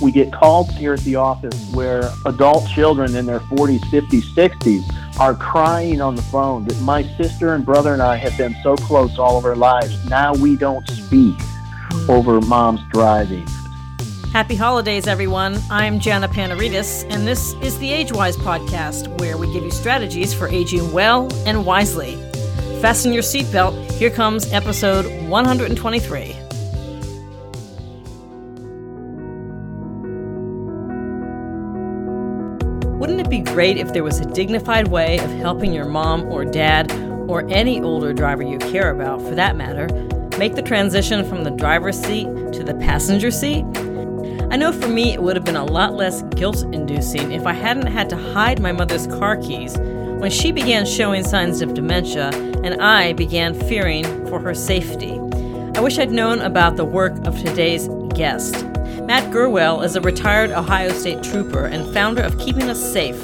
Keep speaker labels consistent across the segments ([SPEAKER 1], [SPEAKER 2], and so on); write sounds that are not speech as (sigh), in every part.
[SPEAKER 1] We get calls here at the office where adult children in their 40s, 50s, 60s are crying on the phone that my sister and brother and I have been so close all of our lives. Now we don't speak over mom's driving.
[SPEAKER 2] Happy holidays, everyone. I'm Jana Panaridis, and this is the AgeWise podcast, where we give you strategies for aging well and wisely. Fasten your seatbelt. Here comes episode 123. Great if there was a dignified way of helping your mom or dad, or any older driver you care about for that matter, make the transition from the driver's seat to the passenger seat? I know for me it would have been a lot less guilt inducing if I hadn't had to hide my mother's car keys when she began showing signs of dementia and I began fearing for her safety. I wish I'd known about the work of today's guest. Matt Gurwell is a retired Ohio State trooper and founder of Keeping Us Safe,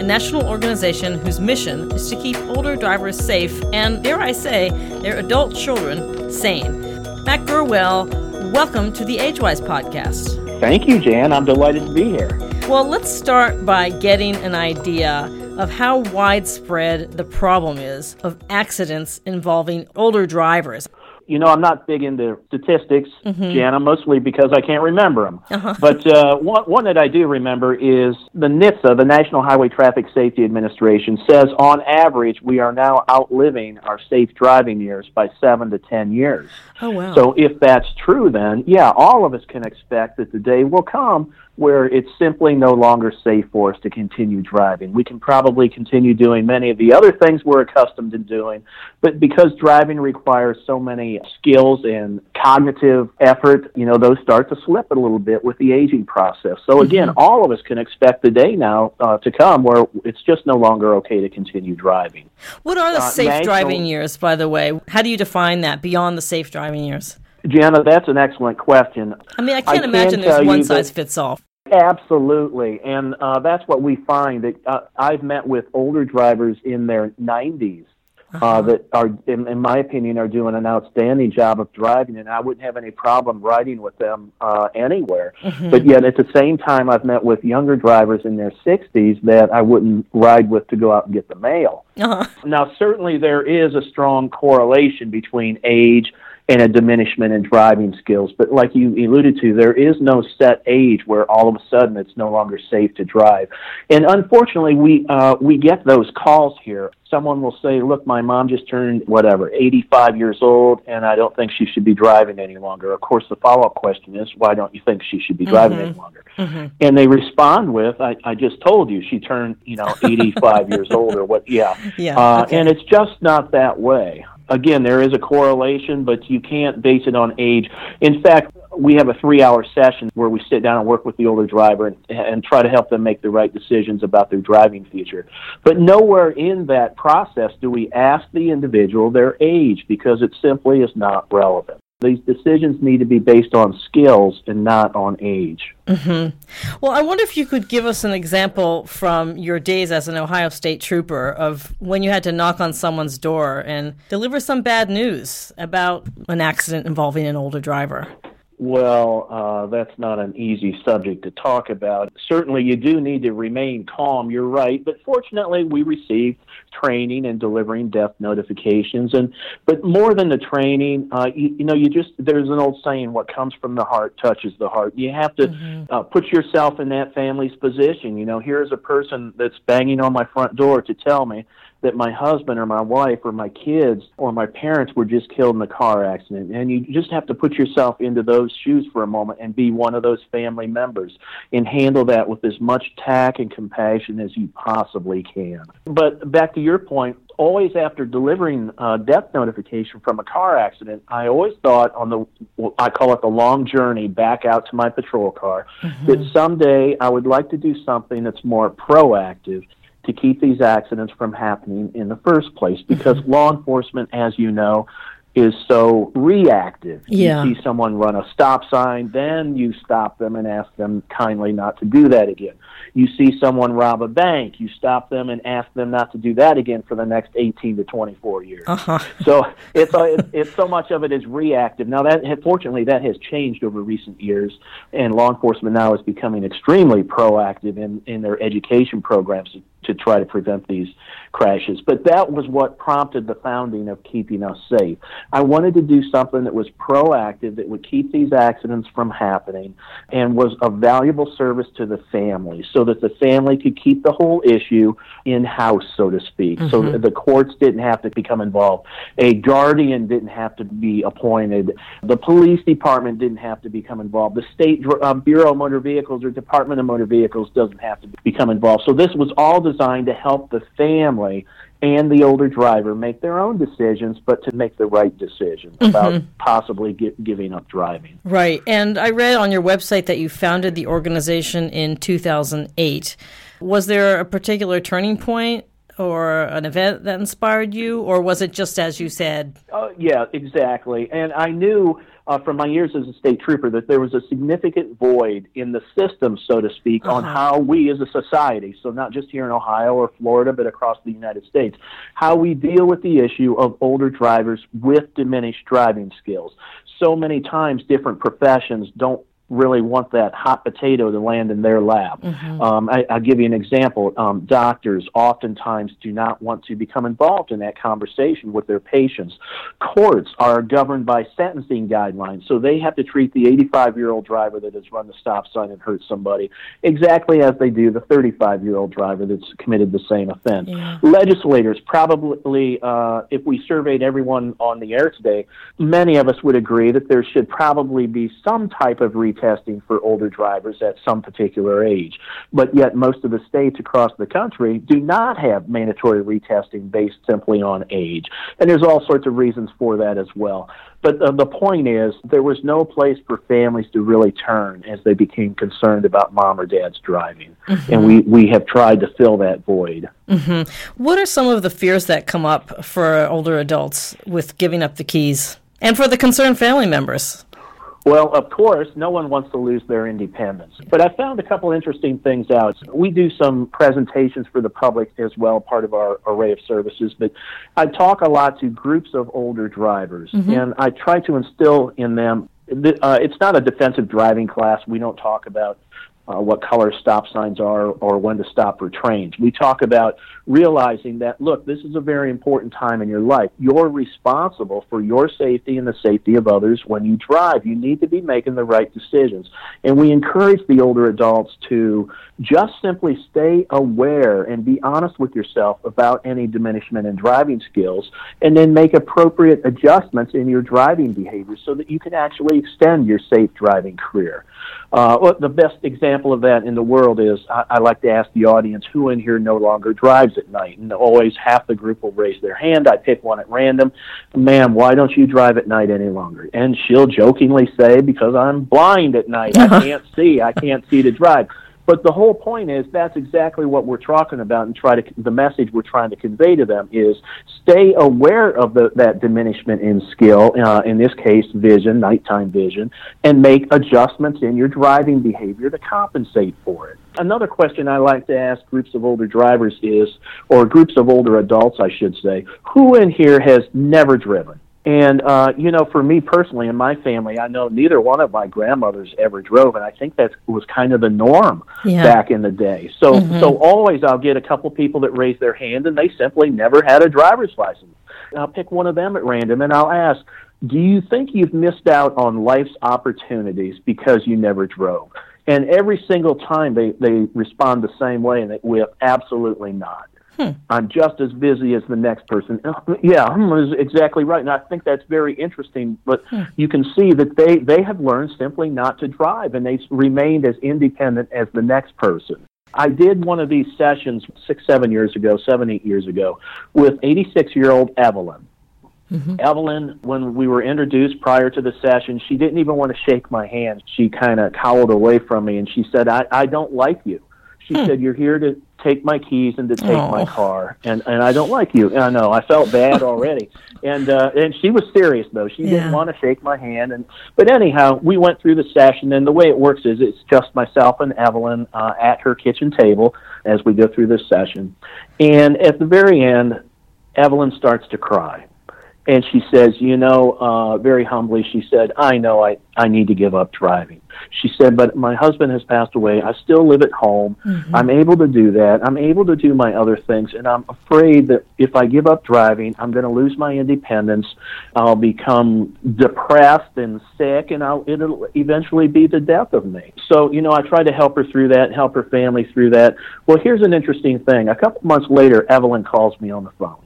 [SPEAKER 2] a national organization whose mission is to keep older drivers safe and, dare I say, their adult children sane. Matt Gurwell, welcome to the AgeWise podcast.
[SPEAKER 1] Thank you, Jan. I'm delighted to be here.
[SPEAKER 2] Well, let's start by getting an idea of how widespread the problem is of accidents involving older drivers
[SPEAKER 1] you know, I'm not big into statistics, mm-hmm. Jana, mostly because I can't remember them. Uh-huh. But uh, one, one that I do remember is the NHTSA, the National Highway Traffic Safety Administration, says on average we are now outliving our safe driving years by seven to ten years.
[SPEAKER 2] Oh, wow.
[SPEAKER 1] So if that's true, then yeah, all of us can expect that the day will come where it's simply no longer safe for us to continue driving. We can probably continue doing many of the other things we're accustomed to doing, but because driving requires so many skills and cognitive effort, you know, those start to slip a little bit with the aging process. So again, mm-hmm. all of us can expect the day now uh, to come where it's just no longer okay to continue driving.
[SPEAKER 2] What are the uh, safe national, driving years, by the way? How do you define that beyond the safe driving years?
[SPEAKER 1] Jana, that's an excellent question.
[SPEAKER 2] I mean, I can't I imagine there's one size fits all.
[SPEAKER 1] Absolutely, and uh, that's what we find. That uh, I've met with older drivers in their 90s uh, uh-huh. that are, in, in, my opinion, are doing an outstanding job of driving, and I wouldn't have any problem riding with them uh, anywhere. Mm-hmm. But yet, at the same time, I've met with younger drivers in their 60s that I wouldn't ride with to go out and get the mail. Uh-huh. Now, certainly, there is a strong correlation between age and a diminishment in driving skills. But like you alluded to, there is no set age where all of a sudden it's no longer safe to drive. And unfortunately, we uh, we get those calls here. Someone will say, "Look, my mom just turned whatever, 85 years old, and I don't think she should be driving any longer." Of course, the follow-up question is, "Why don't you think she should be driving mm-hmm. any longer?" Mm-hmm. And they respond with, I, "I just told you she turned, you know, 85 years old, or what? Yeah, (laughs)
[SPEAKER 2] yeah. Uh,
[SPEAKER 1] okay. And it's just not that way again, there is a correlation, but you can't base it on age. In fact, we have a three hour session where we sit down and work with the older driver and, and try to help them make the right decisions about their driving future. But nowhere in that process do we ask the individual their age because it simply is not relevant. These decisions need to be based on skills and not on age.
[SPEAKER 2] Mm-hmm. Well, I wonder if you could give us an example from your days as an Ohio State trooper of when you had to knock on someone's door and deliver some bad news about an accident involving an older driver.
[SPEAKER 1] Well, uh, that's not an easy subject to talk about. Certainly, you do need to remain calm. You're right, but fortunately, we received training in delivering death notifications. And but more than the training, uh, you, you know, you just there's an old saying: "What comes from the heart touches the heart." You have to mm-hmm. uh, put yourself in that family's position. You know, here's a person that's banging on my front door to tell me that my husband or my wife or my kids or my parents were just killed in a car accident. And you just have to put yourself into those shoes for a moment and be one of those family members and handle that with as much tact and compassion as you possibly can. But back to your point, always after delivering a death notification from a car accident, I always thought on the I call it the long journey back out to my patrol car mm-hmm. that someday I would like to do something that's more proactive to keep these accidents from happening in the first place because mm-hmm. law enforcement, as you know, is so reactive.
[SPEAKER 2] Yeah.
[SPEAKER 1] You see someone run a stop sign, then you stop them and ask them kindly not to do that again. You see someone rob a bank, you stop them and ask them not to do that again for the next 18 to 24 years.
[SPEAKER 2] Uh-huh.
[SPEAKER 1] So it's, uh, it's, it's so much of it is reactive. Now that fortunately that has changed over recent years, and law enforcement now is becoming extremely proactive in in their education programs to, try to prevent these crashes. But that was what prompted the founding of Keeping Us Safe. I wanted to do something that was proactive, that would keep these accidents from happening, and was a valuable service to the family so that the family could keep the whole issue in house, so to speak. Mm-hmm. So the courts didn't have to become involved. A guardian didn't have to be appointed. The police department didn't have to become involved. The State uh, Bureau of Motor Vehicles or Department of Motor Vehicles doesn't have to become involved. So this was all designed to help the family and the older driver make their own decisions, but to make the right decision mm-hmm. about possibly get, giving up driving.
[SPEAKER 2] Right. And I read on your website that you founded the organization in 2008. Was there a particular turning point or an event that inspired you, or was it just as you said?
[SPEAKER 1] Uh, yeah, exactly. And I knew uh, from my years as a state trooper that there was a significant void in the system, so to speak, uh-huh. on how we as a society, so not just here in Ohio or Florida, but across the United States, how we deal with the issue of older drivers with diminished driving skills. So many times, different professions don't really want that hot potato to land in their lap. Mm-hmm. Um, I, will give you an example. Um, doctors oftentimes do not want to become involved in that conversation with their patients. Courts are governed by sentencing guidelines, so they have to treat the 85 year old driver that has run the stop sign and hurt somebody exactly as they do the 35 year old driver that's committed the same offense. Yeah. Legislators probably, uh, if we surveyed everyone on the air today, many of us would agree that there should probably be some type of retail testing for older drivers at some particular age. But yet, most of the states across the country do not have mandatory retesting based simply on age. And there's all sorts of reasons for that as well. But uh, the point is, there was no place for families to really turn as they became concerned about mom or dad's driving. Mm-hmm. And we, we have tried to fill that void.
[SPEAKER 2] Mm-hmm. What are some of the fears that come up for older adults with giving up the keys? And for the concerned family members?
[SPEAKER 1] Well, of course, no one wants to lose their independence. But I found a couple interesting things out. We do some presentations for the public as well, part of our array of services. But I talk a lot to groups of older drivers, mm-hmm. and I try to instill in them. Uh, it's not a defensive driving class. We don't talk about uh, what color stop signs are or when to stop for trains. We talk about realizing that, look, this is a very important time in your life. You're responsible for your safety and the safety of others when you drive. You need to be making the right decisions. And we encourage the older adults to just simply stay aware and be honest with yourself about any diminishment in driving skills and then make appropriate adjustments in your driving behavior so that you can actually extend your safe driving career. Uh, well, the best example of that in the world is I, I like to ask the audience who in here no longer drives at night, and always half the group will raise their hand. I pick one at random, ma'am, why don't you drive at night any longer? And she'll jokingly say, because I'm blind at night, I can't see, I can't see to drive. But the whole point is that's exactly what we're talking about, and try to the message we're trying to convey to them is stay aware of the, that diminishment in skill, uh, in this case, vision, nighttime vision, and make adjustments in your driving behavior to compensate for it. Another question I like to ask groups of older drivers is, or groups of older adults, I should say, who in here has never driven? And uh, you know, for me personally in my family, I know neither one of my grandmothers ever drove, and I think that was kind of the norm yeah. back in the day. So, mm-hmm. so always I'll get a couple people that raise their hand, and they simply never had a driver's license. I'll pick one of them at random, and I'll ask, "Do you think you've missed out on life's opportunities because you never drove?" And every single time they they respond the same way, and with absolutely not. Hmm. I'm just as busy as the next person. Yeah, is exactly right. And I think that's very interesting. But hmm. you can see that they, they have learned simply not to drive and they've remained as independent as the next person. I did one of these sessions six, seven years ago, seven, eight years ago, with 86 year old Evelyn. Mm-hmm. Evelyn, when we were introduced prior to the session, she didn't even want to shake my hand. She kind of cowled away from me and she said, I, I don't like you She hmm. said, "You're here to take my keys and to take oh. my car, and and I don't like you." And I know I felt bad already, and uh, and she was serious though. She yeah. didn't want to shake my hand, and but anyhow, we went through the session, and the way it works is it's just myself and Evelyn uh, at her kitchen table as we go through this session, and at the very end, Evelyn starts to cry and she says, you know, uh, very humbly, she said, I know I, I need to give up driving. She said, but my husband has passed away. I still live at home. Mm-hmm. I'm able to do that. I'm able to do my other things. And I'm afraid that if I give up driving, I'm going to lose my independence. I'll become depressed and sick, and I'll, it'll eventually be the death of me. So, you know, I tried to help her through that, help her family through that. Well, here's an interesting thing. A couple months later, Evelyn calls me on the phone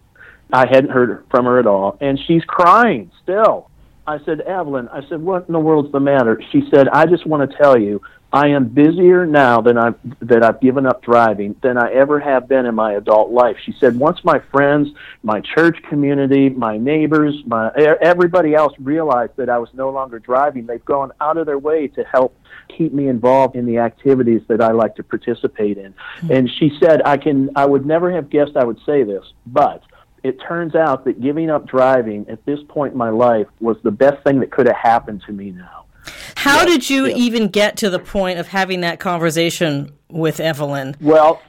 [SPEAKER 1] I hadn't heard from her at all, and she's crying still. I said, Evelyn, I said, what in the world's the matter? She said, I just want to tell you, I am busier now than I've that I've given up driving than I ever have been in my adult life. She said, once my friends, my church community, my neighbors, my everybody else realized that I was no longer driving, they've gone out of their way to help keep me involved in the activities that I like to participate in. Mm-hmm. And she said, I can I would never have guessed I would say this, but it turns out that giving up driving at this point in my life was the best thing that could have happened to me now.
[SPEAKER 2] How yeah, did you yeah. even get to the point of having that conversation with Evelyn?
[SPEAKER 1] Well,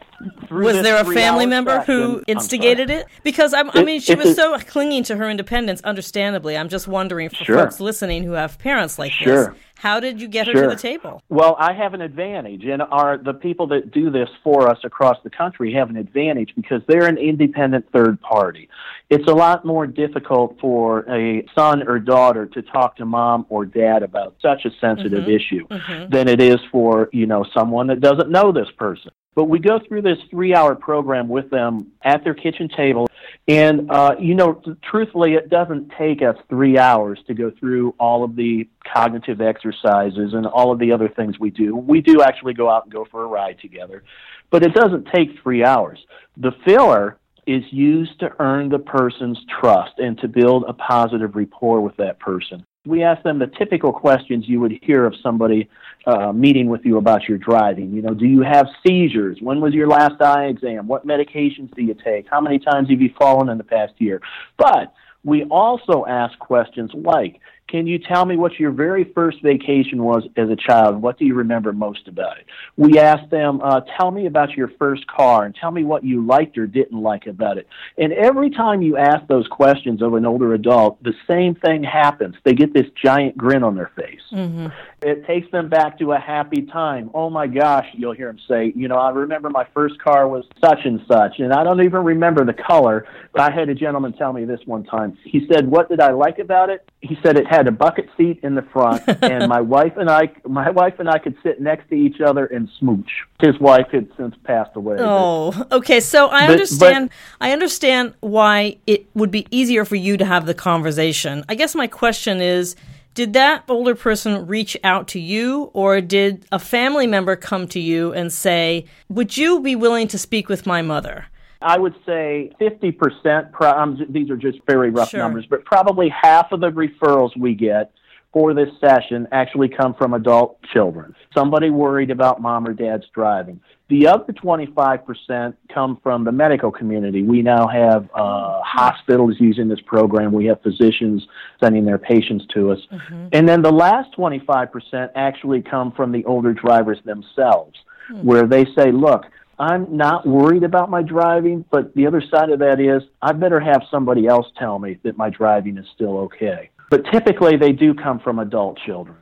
[SPEAKER 2] was there a family member who instigated it? Because I'm, i mean, she it, was it, so clinging to her independence. Understandably, I'm just wondering for sure. folks listening who have parents like
[SPEAKER 1] sure.
[SPEAKER 2] this. How did you get her to the table?
[SPEAKER 1] Well, I have an advantage, and our the people that do this for us across the country have an advantage because they're an independent third party. It's a lot more difficult for a son or daughter to talk to mom or dad about such a sensitive mm-hmm. issue mm-hmm. than it is for you know someone that doesn't know this person. But we go through this three hour program with them at their kitchen table. And, uh, you know, truthfully, it doesn't take us three hours to go through all of the cognitive exercises and all of the other things we do. We do actually go out and go for a ride together, but it doesn't take three hours. The filler is used to earn the person's trust and to build a positive rapport with that person we ask them the typical questions you would hear of somebody uh, meeting with you about your driving. You know, do you have seizures? When was your last eye exam? What medications do you take? How many times have you fallen in the past year? But we also ask questions like, can you tell me what your very first vacation was as a child? What do you remember most about it? We asked them, uh, tell me about your first car and tell me what you liked or didn't like about it. And every time you ask those questions of an older adult, the same thing happens. They get this giant grin on their face. Mm-hmm. It takes them back to a happy time. Oh my gosh, you'll hear them say, you know, I remember my first car was such and such, and I don't even remember the color, but I had a gentleman tell me this one time. He said, What did I like about it? He said it had a bucket seat in the front, (laughs) and my wife and I, my wife and I could sit next to each other and smooch. His wife had since passed away.
[SPEAKER 2] Oh, but, okay. So I but, understand. But, I understand why it would be easier for you to have the conversation. I guess my question is. Did that older person reach out to you, or did a family member come to you and say, Would you be willing to speak with my mother?
[SPEAKER 1] I would say 50%, um, these are just very rough sure. numbers, but probably half of the referrals we get for this session actually come from adult children. Somebody worried about mom or dad's driving. The other 25% come from the medical community. We now have uh, hospitals using this program. We have physicians sending their patients to us. Mm-hmm. And then the last 25% actually come from the older drivers themselves, mm-hmm. where they say, look, I'm not worried about my driving, but the other side of that is I better have somebody else tell me that my driving is still okay. But typically they do come from adult children.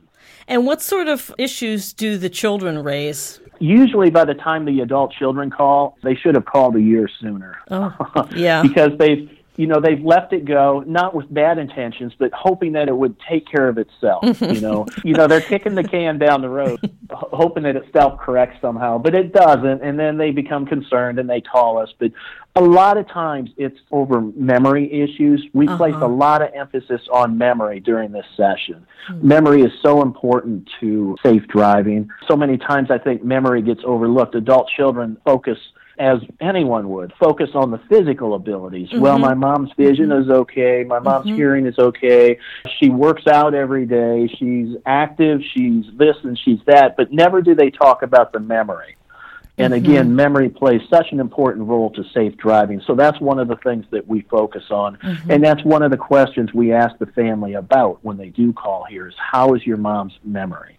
[SPEAKER 2] And what sort of issues do the children raise?
[SPEAKER 1] Usually, by the time the adult children call, they should have called a year sooner.
[SPEAKER 2] Oh, (laughs) yeah.
[SPEAKER 1] because they've you know they've left it go not with bad intentions but hoping that it would take care of itself you know. (laughs) You know they're kicking the can down the road hoping that it self corrects somehow but it doesn't and then they become concerned and they call us. But a lot of times it's over memory issues. We uh-huh. place a lot of emphasis on memory during this session. Mm-hmm. memory is so important to safe driving. So many times i think memory gets overlooked. Adult children focus as anyone would, focus on the physical abilities. Mm-hmm. Well, my mom's vision mm-hmm. is okay. My mom's mm-hmm. hearing is okay. She works out every day. She's active. She's this and she's that. But never do they talk about the memory. And mm-hmm. again, memory plays such an important role to safe driving. So that's one of the things that we focus on. Mm-hmm. And that's one of the questions we ask the family about when they do call here is how is your mom's memory?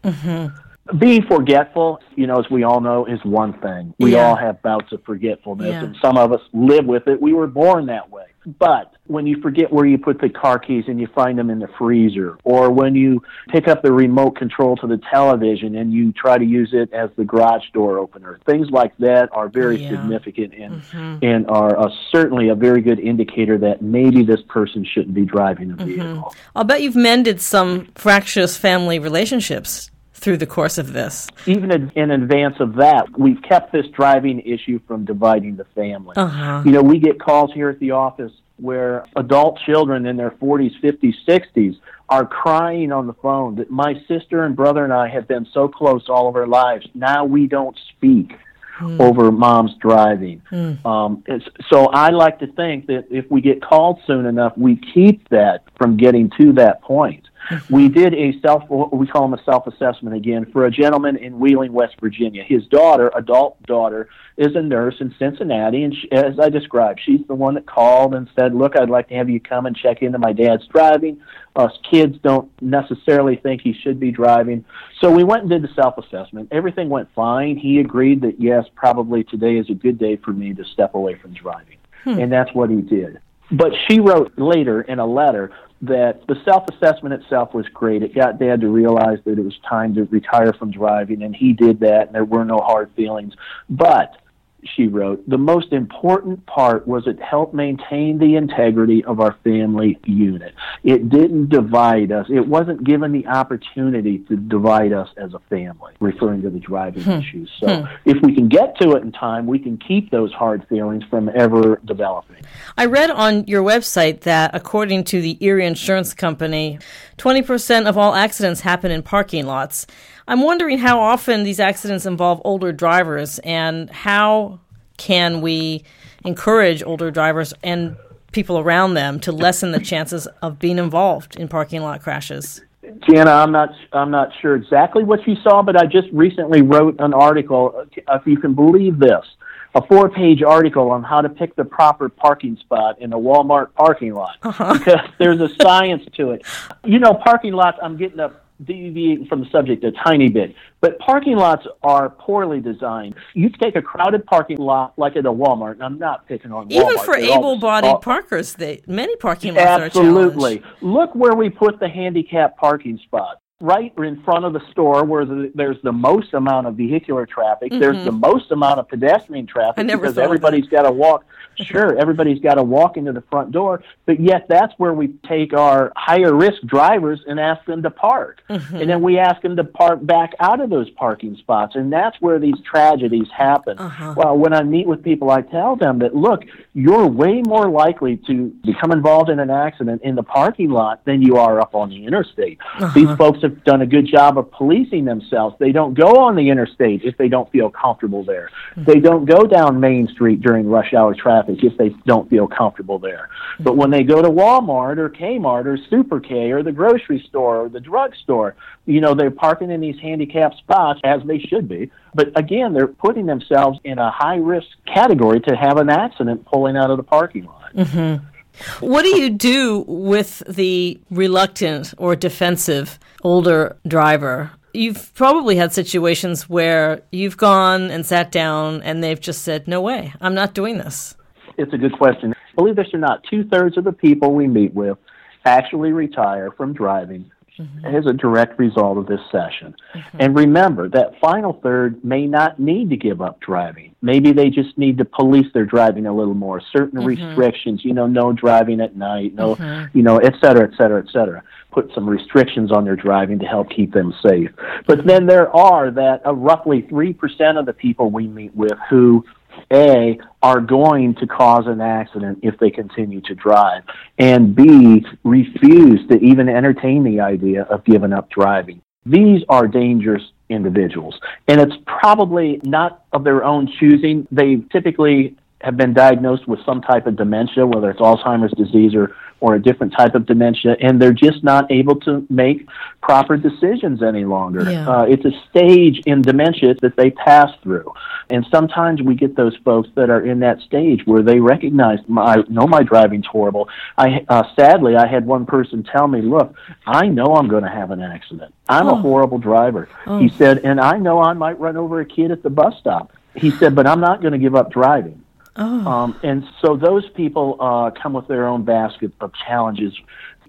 [SPEAKER 1] Being forgetful, you know, as we all know, is one thing. We yeah. all have bouts of forgetfulness, yeah. and some of us live with it. We were born that way. But when you forget where you put the car keys and you find them in the freezer, or when you pick up the remote control to the television and you try to use it as the garage door opener, things like that are very yeah. significant and mm-hmm. and are uh, certainly a very good indicator that maybe this person shouldn't be driving a mm-hmm. vehicle. Mm-hmm.
[SPEAKER 2] I'll bet you've mended some fractious family relationships through the course of this?
[SPEAKER 1] Even in advance of that, we've kept this driving issue from dividing the family. Uh-huh. You know, we get calls here at the office where adult children in their 40s, 50s, 60s are crying on the phone that my sister and brother and I have been so close all of our lives. Now we don't speak. Mm. over mom's driving. Mm. Um, so I like to think that if we get called soon enough, we keep that from getting to that point we did a self, we call them a self assessment again, for a gentleman in Wheeling, West Virginia. His daughter, adult daughter, is a nurse in Cincinnati, and she, as I described, she's the one that called and said, "Look, I'd like to have you come and check into my dad's driving. Us kids don't necessarily think he should be driving." So we went and did the self assessment. Everything went fine. He agreed that yes, probably today is a good day for me to step away from driving, hmm. and that's what he did. But she wrote later in a letter that the self assessment itself was great. It got dad to realize that it was time to retire from driving, and he did that, and there were no hard feelings. But she wrote, the most important part was it helped maintain the integrity of our family unit. It didn't divide us. It wasn't given the opportunity to divide us as a family, referring to the driving hmm. issues. So hmm. if we can get to it in time, we can keep those hard feelings from ever developing.
[SPEAKER 2] I read on your website that according to the Erie Insurance Company, 20% of all accidents happen in parking lots. I'm wondering how often these accidents involve older drivers and how can we encourage older drivers and people around them to lessen the chances of being involved in parking lot crashes?
[SPEAKER 1] Jana, I'm not I'm not sure exactly what you saw, but I just recently wrote an article. Uh, if you can believe this, a four-page article on how to pick the proper parking spot in a Walmart parking lot uh-huh. (laughs) because there's a science to it. You know, parking lots. I'm getting up deviating from the subject a tiny bit, but parking lots are poorly designed. You take a crowded parking lot like at a Walmart, and I'm not picking on Walmart.
[SPEAKER 2] Even for able-bodied all, parkers, they, many parking lots are
[SPEAKER 1] absolutely. Look where we put the handicap parking spot right in front of the store where the, there's the most amount of vehicular traffic. Mm-hmm. There's the most amount of pedestrian traffic because everybody's got to walk. Sure, everybody's got to walk into the front door, but yet that's where we take our higher risk drivers and ask them to park. Mm-hmm. And then we ask them to park back out of those parking spots. And that's where these tragedies happen. Uh-huh. Well, when I meet with people, I tell them that, look, you're way more likely to become involved in an accident in the parking lot than you are up on the interstate. Uh-huh. These folks have done a good job of policing themselves. They don't go on the interstate if they don't feel comfortable there. Mm-hmm. They don't go down Main Street during rush hour traffic if they don't feel comfortable there. Mm-hmm. But when they go to Walmart or Kmart or Super K or the grocery store or the drugstore, you know, they're parking in these handicapped spots as they should be. But again, they're putting themselves in a high risk category to have an accident pulling out of the parking lot.
[SPEAKER 2] Mm-hmm. What do you do with the reluctant or defensive older driver? You've probably had situations where you've gone and sat down and they've just said, No way, I'm not doing this.
[SPEAKER 1] It's a good question. Believe this or not, two thirds of the people we meet with actually retire from driving mm-hmm. as a direct result of this session. Mm-hmm. And remember, that final third may not need to give up driving. Maybe they just need to police their driving a little more, certain mm-hmm. restrictions, you know, no driving at night, no, mm-hmm. you know, et cetera, et cetera, et cetera. Put some restrictions on their driving to help keep them safe. But then there are that uh, roughly 3% of the people we meet with who a, are going to cause an accident if they continue to drive, and B, refuse to even entertain the idea of giving up driving. These are dangerous individuals, and it's probably not of their own choosing. They typically have been diagnosed with some type of dementia, whether it's Alzheimer's disease or or a different type of dementia, and they're just not able to make proper decisions any longer.
[SPEAKER 2] Yeah.
[SPEAKER 1] Uh, it's a stage in dementia that they pass through, and sometimes we get those folks that are in that stage where they recognize, "I know my driving's horrible." I uh, sadly, I had one person tell me, "Look, I know I'm going to have an accident. I'm
[SPEAKER 2] Oh.
[SPEAKER 1] a horrible driver."
[SPEAKER 2] Oh.
[SPEAKER 1] He said, "And I know I might run over a kid at the bus stop." He said, "But I'm not going to give up driving."
[SPEAKER 2] Oh.
[SPEAKER 1] Um, and so those people uh, come with their own basket of challenges.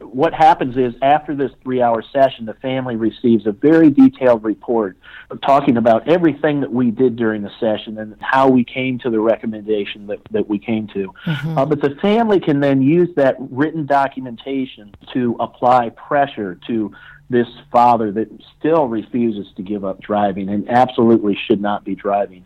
[SPEAKER 1] What happens is after this three hour session, the family receives a very detailed report talking about everything that we did during the session and how we came to the recommendation that, that we came to.
[SPEAKER 2] Mm-hmm.
[SPEAKER 1] Uh, but the family can then use that written documentation to apply pressure to this father that still refuses to give up driving and absolutely should not be driving.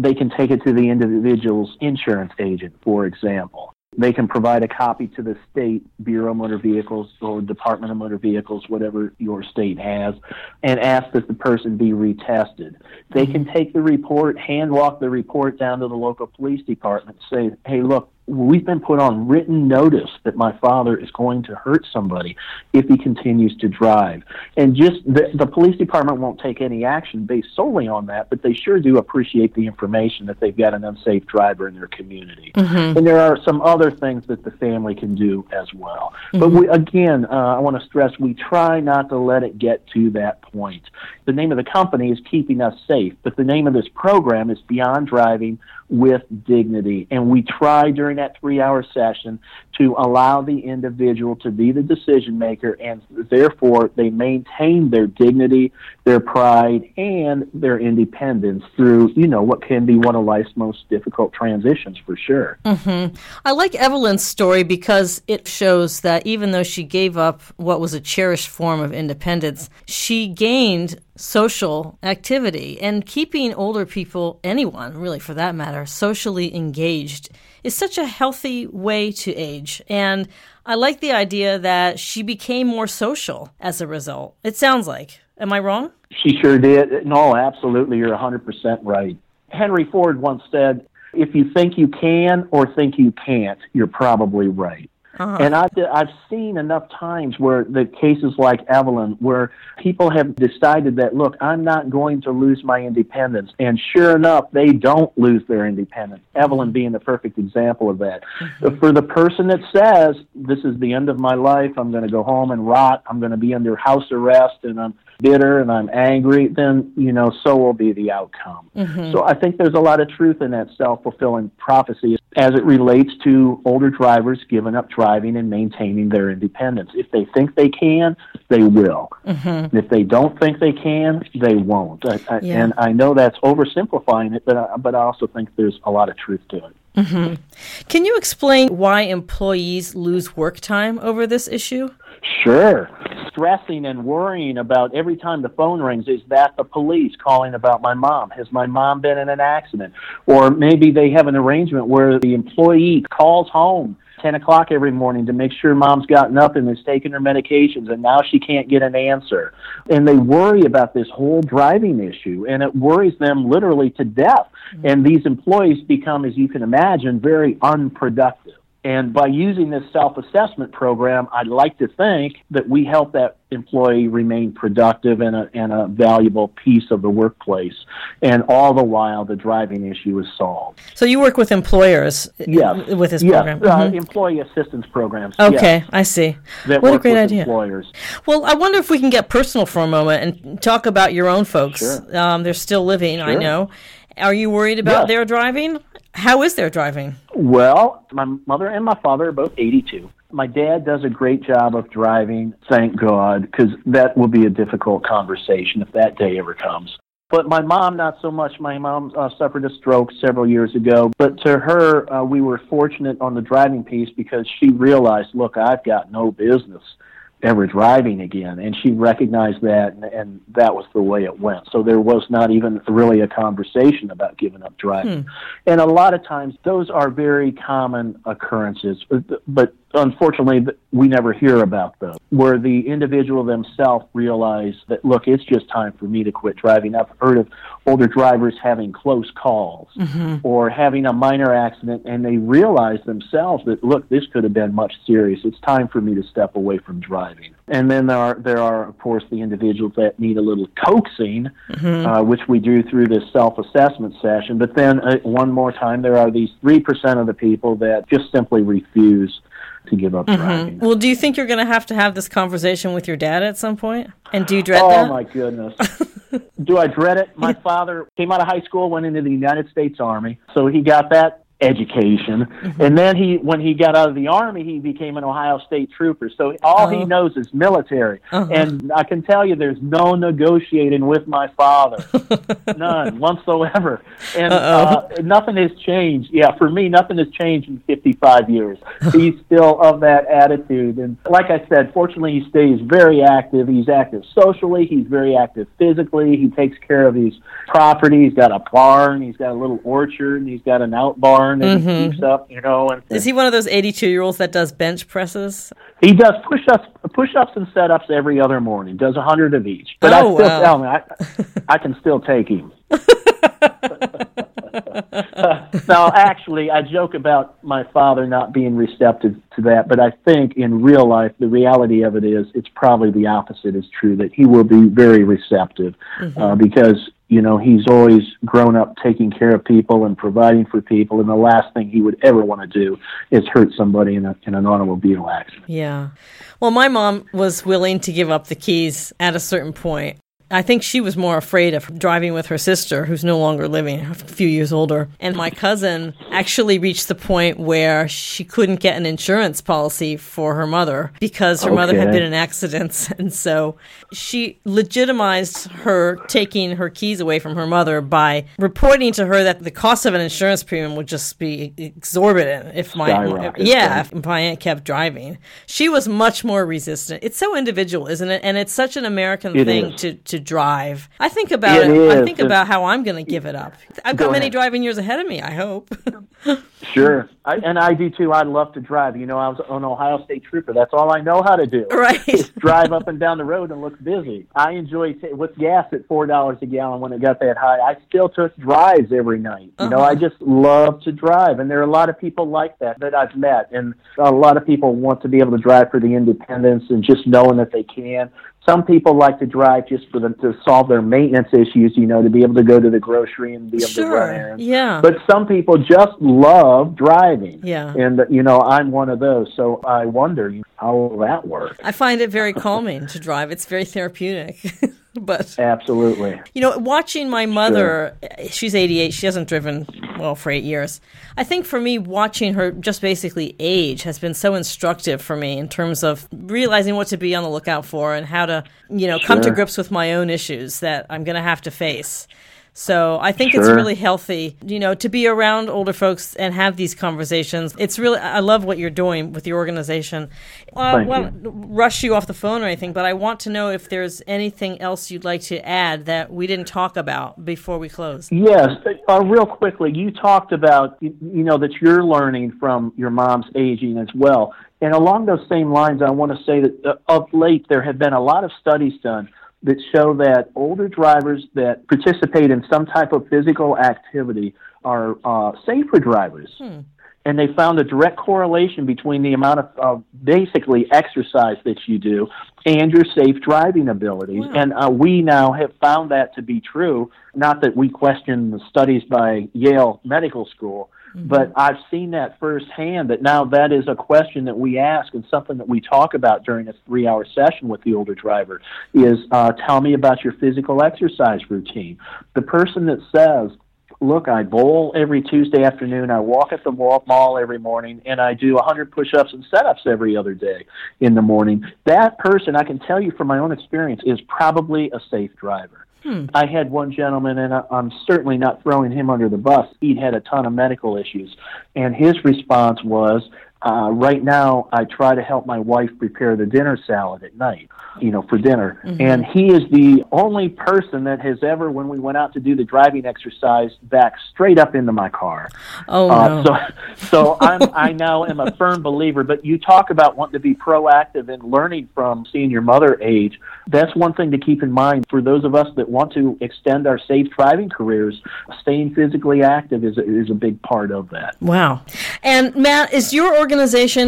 [SPEAKER 1] They can take it to the individual's insurance agent, for example. They can provide a copy to the state Bureau of Motor Vehicles or Department of Motor Vehicles, whatever your state has, and ask that the person be retested. They can mm-hmm. take the report, hand walk the report down to the local police department, say, hey, look, we've been put on written notice that my father is going to hurt somebody if he continues to drive. And just the, the police department won't take any action based solely on that, but they sure do appreciate the information that they've got an unsafe driver in their community.
[SPEAKER 2] Mm-hmm.
[SPEAKER 1] And there are some other things that the family can do as well. But we, again, uh, I want to stress we try not to let it get to that point. The name of the company is Keeping Us Safe, but the name of this program is Beyond Driving with Dignity. And we try during that three hour session to allow the individual to be the decision maker, and therefore they maintain their dignity, their pride, and their independence through, you know, what can be one of life's most difficult transitions for sure.
[SPEAKER 2] Mm-hmm. I like Evelyn's story because it shows that even though she gave up what was a cherished form of independence, she gained social activity. And keeping older people, anyone really for that matter, socially engaged is such a healthy way to age. And I like the idea that she became more social as a result. It sounds like. Am I wrong?
[SPEAKER 1] She sure did. No, absolutely. You're 100% right. Henry Ford once said, if you think you can or think you can't, you're probably right.
[SPEAKER 2] Uh-huh.
[SPEAKER 1] And I've, I've seen enough times where the cases like Evelyn, where people have decided that, look, I'm not going to lose my independence. And sure enough, they don't lose their independence. Evelyn being the perfect example of that. For the person that says, this is the end of my life, I'm going to go home and rot, I'm going to be under house arrest, and I'm bitter and I'm angry, then, you know, so will be the outcome. Mm-hmm. So I think there's a lot of truth in that self fulfilling prophecy as it relates to older drivers giving up driving and maintaining their independence. If they think they can, they will. And if they don't think they can, they won't. I, I,
[SPEAKER 2] Yeah.
[SPEAKER 1] And I know that's oversimplifying it, but I, but I also think there's a lot of truth to it. Mm-hmm.
[SPEAKER 2] Can you explain why employees lose work time over this issue?
[SPEAKER 1] Sure. Stressing and worrying about every time the phone rings is that the police calling about my mom? Has my mom been in an accident? Or maybe they have an arrangement where the employee calls home 10 o'clock every morning to make sure mom's gotten up and is taking her medications and now she can't get an answer. And they worry about this whole driving issue and it worries them literally to death. Mm-hmm. And these employees become, as you can imagine, very unproductive. And by using this self assessment program, I'd like to think that we help that employee remain productive and a, and a valuable piece of the workplace. And all the while, the driving issue is solved.
[SPEAKER 2] So you work with employers
[SPEAKER 1] Yes.
[SPEAKER 2] with this
[SPEAKER 1] yes.
[SPEAKER 2] program.
[SPEAKER 1] Uh,
[SPEAKER 2] Mhm.
[SPEAKER 1] employee assistance programs.
[SPEAKER 2] Okay,
[SPEAKER 1] yes,
[SPEAKER 2] I see. what a great idea.
[SPEAKER 1] employers.
[SPEAKER 2] Well, I wonder if we can get personal for a moment and talk about your own folks.
[SPEAKER 1] Sure.
[SPEAKER 2] Um, they're still living, I know. Are you worried about
[SPEAKER 1] Yes.
[SPEAKER 2] their driving? How is their driving?
[SPEAKER 1] Well, my mother and my father are both 82. My dad does a great job of driving, thank God, because that will be a difficult conversation if that day ever comes. But my mom, not so much. My mom uh, suffered a stroke several years ago. But to her, uh, we were fortunate on the driving piece because she realized, look, I've got no business ever driving again. And she recognized that, and, and that was the way it went. So there was not even really a conversation about giving up driving. Hmm. And a lot of times, those are very common occurrences. But unfortunately, we never hear about those, where the individual themselves realize that, look, it's just time for me to quit driving. I've heard of older drivers having close calls mm-hmm. or having a minor accident, and they realize themselves that, look, this could have been much serious. It's time for me to step away from driving. And then there are, there are of course, the individuals that need a little coaxing, mm-hmm. uh, which we do through this self assessment session. But then, uh, one more time, there are these 3% of the people that just simply refuse to give up mm-hmm. driving.
[SPEAKER 2] Well, do you think you're going to have to have this conversation with your dad at some point? And do you dread
[SPEAKER 1] oh,
[SPEAKER 2] that?
[SPEAKER 1] Oh my goodness. (laughs) do I dread it? My father came out of high school, went into the United States Army, so he got that education. Mm-hmm. And then he, when he got out of the army, he became an Ohio State trooper. So all he uh-huh. knows is military. Uh-huh. And I can tell you, there's no negotiating with my father, (laughs) none whatsoever. And uh, nothing has changed. Yeah, for me, nothing has changed in 55 years. (laughs) He's still of that attitude. And like I said, fortunately, he stays very active. He's active socially. He's very active physically. He takes care of his property. He's got a barn. He's got a little orchard. And he's got an out barn barn and mm-hmm. he keeps up, you know. And,
[SPEAKER 2] is he one of those eighty-two year olds that does bench presses?
[SPEAKER 1] He does push ups, push ups and set ups every other morning. Does a hundred of each. But oh, I still wow. tell me I, I can still take him. (laughs) (laughs) now, actually, I joke about my father not being receptive to that, but I think in real life, the reality of it is it's probably the opposite is true, that he will be very receptive mm-hmm. uh, because, you know, he's always grown up taking care of people and providing for people, and the last thing he would ever want to do is hurt somebody in, a, in an automobile accident.
[SPEAKER 2] Yeah. Well, my mom was willing to give up the keys at a certain point. I think she was more afraid of driving with her sister, who's no longer living, a few years older. And my cousin actually reached the point where she couldn't get an insurance policy for her mother because her okay. mother had been in accidents. (laughs) And so she legitimized her taking her keys away from her mother by reporting to her that the cost of an insurance premium would just be exorbitant if my yeah if my aunt kept driving. She was much more resistant. It's so individual, isn't it? And it's such an American it thing is. to to drive. I think about it. it I think about how I'm going to give it up. I've got many driving years ahead of me. I hope. (laughs)
[SPEAKER 1] sure, I, and I do too. I'd love to drive. You know, I was an Ohio State trooper. That's all I know how to do.
[SPEAKER 2] Right,
[SPEAKER 1] Just drive up and down the road and look busy. I enjoy t- with gas at four dollars a gallon when it got that high. I still took drives every night. You uh-huh. know, I just love to drive, and there are a lot of people like that that I've met, and a lot of people want to be able to drive for the independence and just knowing that they can. Some people like to drive just for them to solve their maintenance issues, you know, to be able to go to the grocery and be able
[SPEAKER 2] sure.
[SPEAKER 1] to run errands.
[SPEAKER 2] Yeah.
[SPEAKER 1] But some people just love driving.
[SPEAKER 2] Yeah.
[SPEAKER 1] And you know, I'm one of those. So I wonder how will that work.
[SPEAKER 2] I find it very calming to drive. It's very therapeutic. (laughs) but
[SPEAKER 1] absolutely.
[SPEAKER 2] You know watching my mother sure. she's 88 she hasn't driven well for eight years. I think for me watching her just basically age has been so instructive for me in terms of realizing what to be on the lookout for and how to you know come to grips with my own issues that i'm going to have to face so I think sure. it's really healthy, you know, to be around older folks and have these conversations. It's really, I love what you're doing with your organization. Uh, I won't rush you off the phone or anything, but I want to know if there's anything else you'd like to add that we didn't talk about before we close.
[SPEAKER 1] Yes, uh, real quickly, you talked about, you know, that you're learning from your mom's aging as well. And along those same lines, I want to say that uh, of late there have been a lot of studies done that show that older drivers that participate in some type of physical activity are uh, safer drivers. Hmm. And they found a direct correlation between the amount of basically exercise that you do and your safe driving abilities. Wow. And uh, we now have found that to be true. Not that we question the studies by Yale Medical School, Mm-hmm. But I've seen that firsthand that now that is a question that we ask and something that we talk about during a three hour session with the older driver is uh, tell me about your physical exercise routine. The person that says, look, I bowl every Tuesday afternoon, I walk at the mall every morning, and I do 100 push ups and set ups every other day in the morning. That person, I can tell you from my own experience, is probably a safe driver. Hmm. I had one gentleman, and I'm certainly not throwing him under the bus. He'd had a ton of medical issues, and his response was, Uh, right now, I try to help my wife prepare the dinner salad at night, you know, for dinner. Mm-hmm. And he is the only person that has ever, when we went out to do the driving exercise, back straight up into my car.
[SPEAKER 2] Oh, uh,
[SPEAKER 1] no. So, so (laughs) I'm, I now am a firm believer. But you talk about wanting to be proactive and learning from seeing your mother age. That's one thing to keep in mind for those of us that want to extend our safe driving careers. Staying physically active is a, is a big part of that.
[SPEAKER 2] Wow. And Matt, is your organization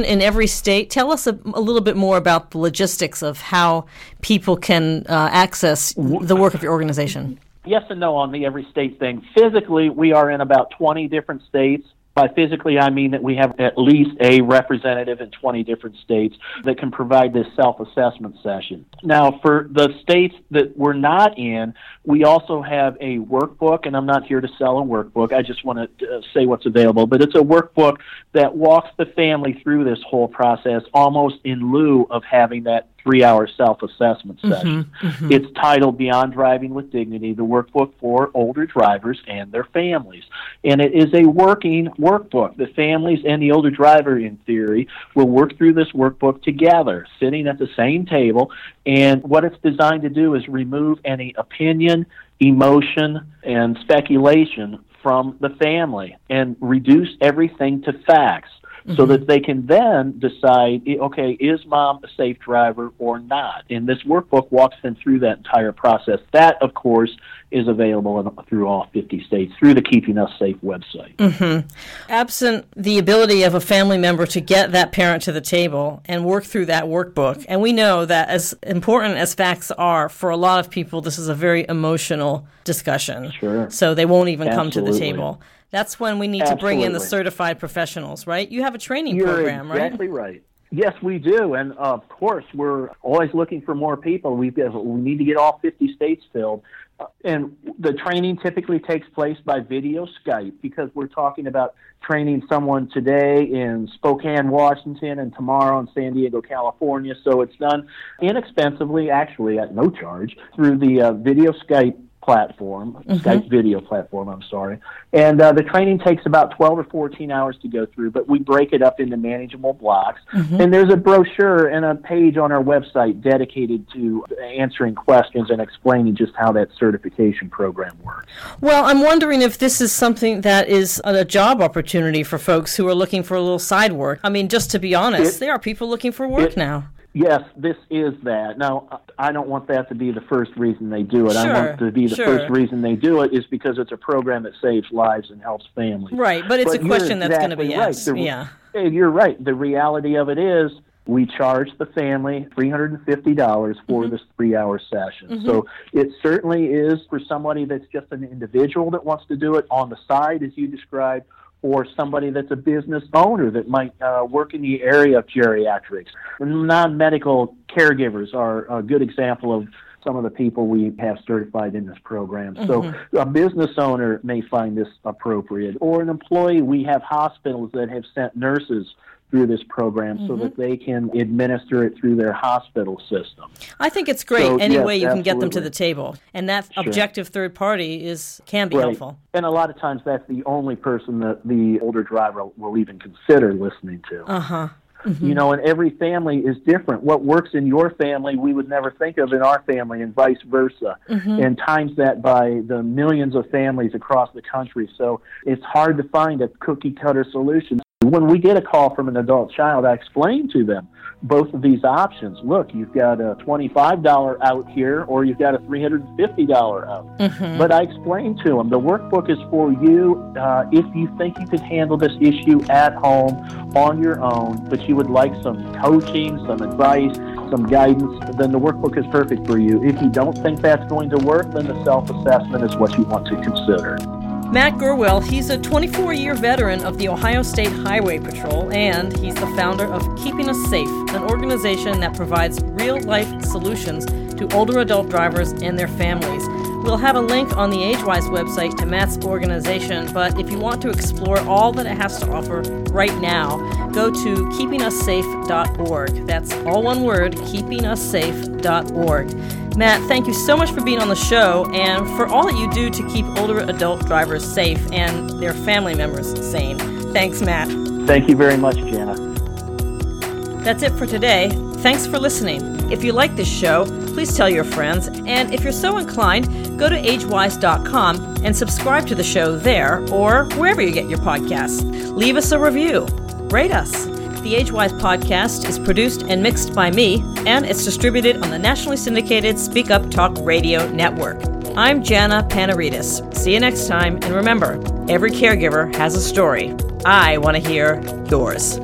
[SPEAKER 2] in every state? Tell us a, a little bit more about the logistics of how people can uh, access the work of your organization.
[SPEAKER 1] Yes and no on the every state thing. Physically, we are in about 20 different states. By physically, I mean that we have at least a representative in 20 different states that can provide this self assessment session. Now, for the states that we're not in, we also have a workbook, and I'm not here to sell a workbook. I just want to uh, say what's available. But it's a workbook that walks the family through this whole process almost in lieu of having that three hour self assessment mm-hmm, session. Mm-hmm, mm-hmm. It's titled Beyond Driving with Dignity, the workbook for older drivers and their families. And it is a working workbook. The families and the older driver, in theory, will work through this workbook together, sitting at the same table. And what it's designed to do is remove any opinion, emotion, and speculation from the family and reduce everything to facts mm-hmm. so that they can then decide, okay, is mom a safe driver or not? And this workbook walks them through that entire process. That, of course, is available in, through all 50 states through the Keeping Us Safe website.
[SPEAKER 2] Mm-hmm. Absent the ability of a family member to get that parent to the table and work through that workbook, and we know that as important as facts are, for a lot of people, this is a very emotional discussion.
[SPEAKER 1] Sure.
[SPEAKER 2] So they won't even Absolutely. come to the table. That's when we need Absolutely. to bring in the certified professionals, right? You have a training
[SPEAKER 1] You're
[SPEAKER 2] program,
[SPEAKER 1] right? Exactly right. Yes, we do, and of course, we're always looking for more people. We we need to get all 50 states filled, uh, and the training typically takes place by video Skype because we're talking about training someone today in Spokane, Washington, and tomorrow in San Diego, California. So it's done inexpensively, actually at no charge, through the uh, video Skype platform, mm-hmm. Skype video platform, I'm sorry. And uh, the training takes about 12 or 14 hours to go through, but we break it up into manageable blocks. Mm-hmm. And there's a brochure and a page on our website dedicated to answering questions and explaining just how that certification program works.
[SPEAKER 2] Well, I'm wondering if this is something that is a job opportunity for folks who are looking for a little side work. I mean, just to be honest, it, there are people looking for work
[SPEAKER 1] it,
[SPEAKER 2] now.
[SPEAKER 1] Yes, this is that. Now, I don't want that to be the first reason they do it.
[SPEAKER 2] Sure,
[SPEAKER 1] I want to be the
[SPEAKER 2] sure.
[SPEAKER 1] first reason they do it is because it's a program that saves lives and helps families.
[SPEAKER 2] Right, but it's but a question
[SPEAKER 1] exactly
[SPEAKER 2] that's going to be
[SPEAKER 1] asked.
[SPEAKER 2] Right. The, yeah.
[SPEAKER 1] You're right. The reality of it is we charge the family $350 for mm-hmm. this three hour session. Mm-hmm. So it certainly is for somebody that's just an individual that wants to do it on the side, as you described, or somebody that's a business owner that might uh, work in the area of geriatrics. Non medical caregivers are a good example of some of the people we have certified in this program. Mm-hmm. So a business owner may find this appropriate, or an employee. We have hospitals that have sent nurses through this program mm-hmm. so that they can administer it through their hospital system.
[SPEAKER 2] I think it's great so, any yes, way you absolutely. can get them to the table. And that sure. objective third party is can be
[SPEAKER 1] right.
[SPEAKER 2] helpful.
[SPEAKER 1] And a lot of times that's the only person that the older driver will even consider listening to.
[SPEAKER 2] Uh-huh.
[SPEAKER 1] Mm-hmm. You know, and every family is different. What works in your family, we would never think of in our family, and vice versa. Mm-hmm. And times that by the millions of families across the country. So it's hard to find a cookie cutter solution. When we get a call from an adult child, I explain to them both of these options. Look, you've got a $25 out here or you've got a $350 out. Mm-hmm. But I explain to them the workbook is for you uh, if you think you can handle this issue at home on your own, but you would like some coaching, some advice, some guidance, then the workbook is perfect for you. If you don't think that's going to work, then the self assessment is what you want to consider.
[SPEAKER 2] Matt Gurwell, he's a 24 year veteran of the Ohio State Highway Patrol, and he's the founder of Keeping Us Safe, an organization that provides real life solutions to older adult drivers and their families. We'll have a link on the AgeWise website to Matt's organization, but if you want to explore all that it has to offer right now, go to keepingussafe.org. That's all one word, keepingussafe.org. Matt, thank you so much for being on the show and for all that you do to keep older adult drivers safe and their family members sane. Thanks, Matt.
[SPEAKER 1] Thank you very much, Jana.
[SPEAKER 2] That's it for today. Thanks for listening. If you like this show, please tell your friends. And if you're so inclined, go to agewise.com and subscribe to the show there or wherever you get your podcasts. Leave us a review. Rate us. The AgeWise podcast is produced and mixed by me, and it's distributed on the nationally syndicated Speak Up Talk Radio Network. I'm Jana Panarites. See you next time, and remember, every caregiver has a story. I want to hear yours.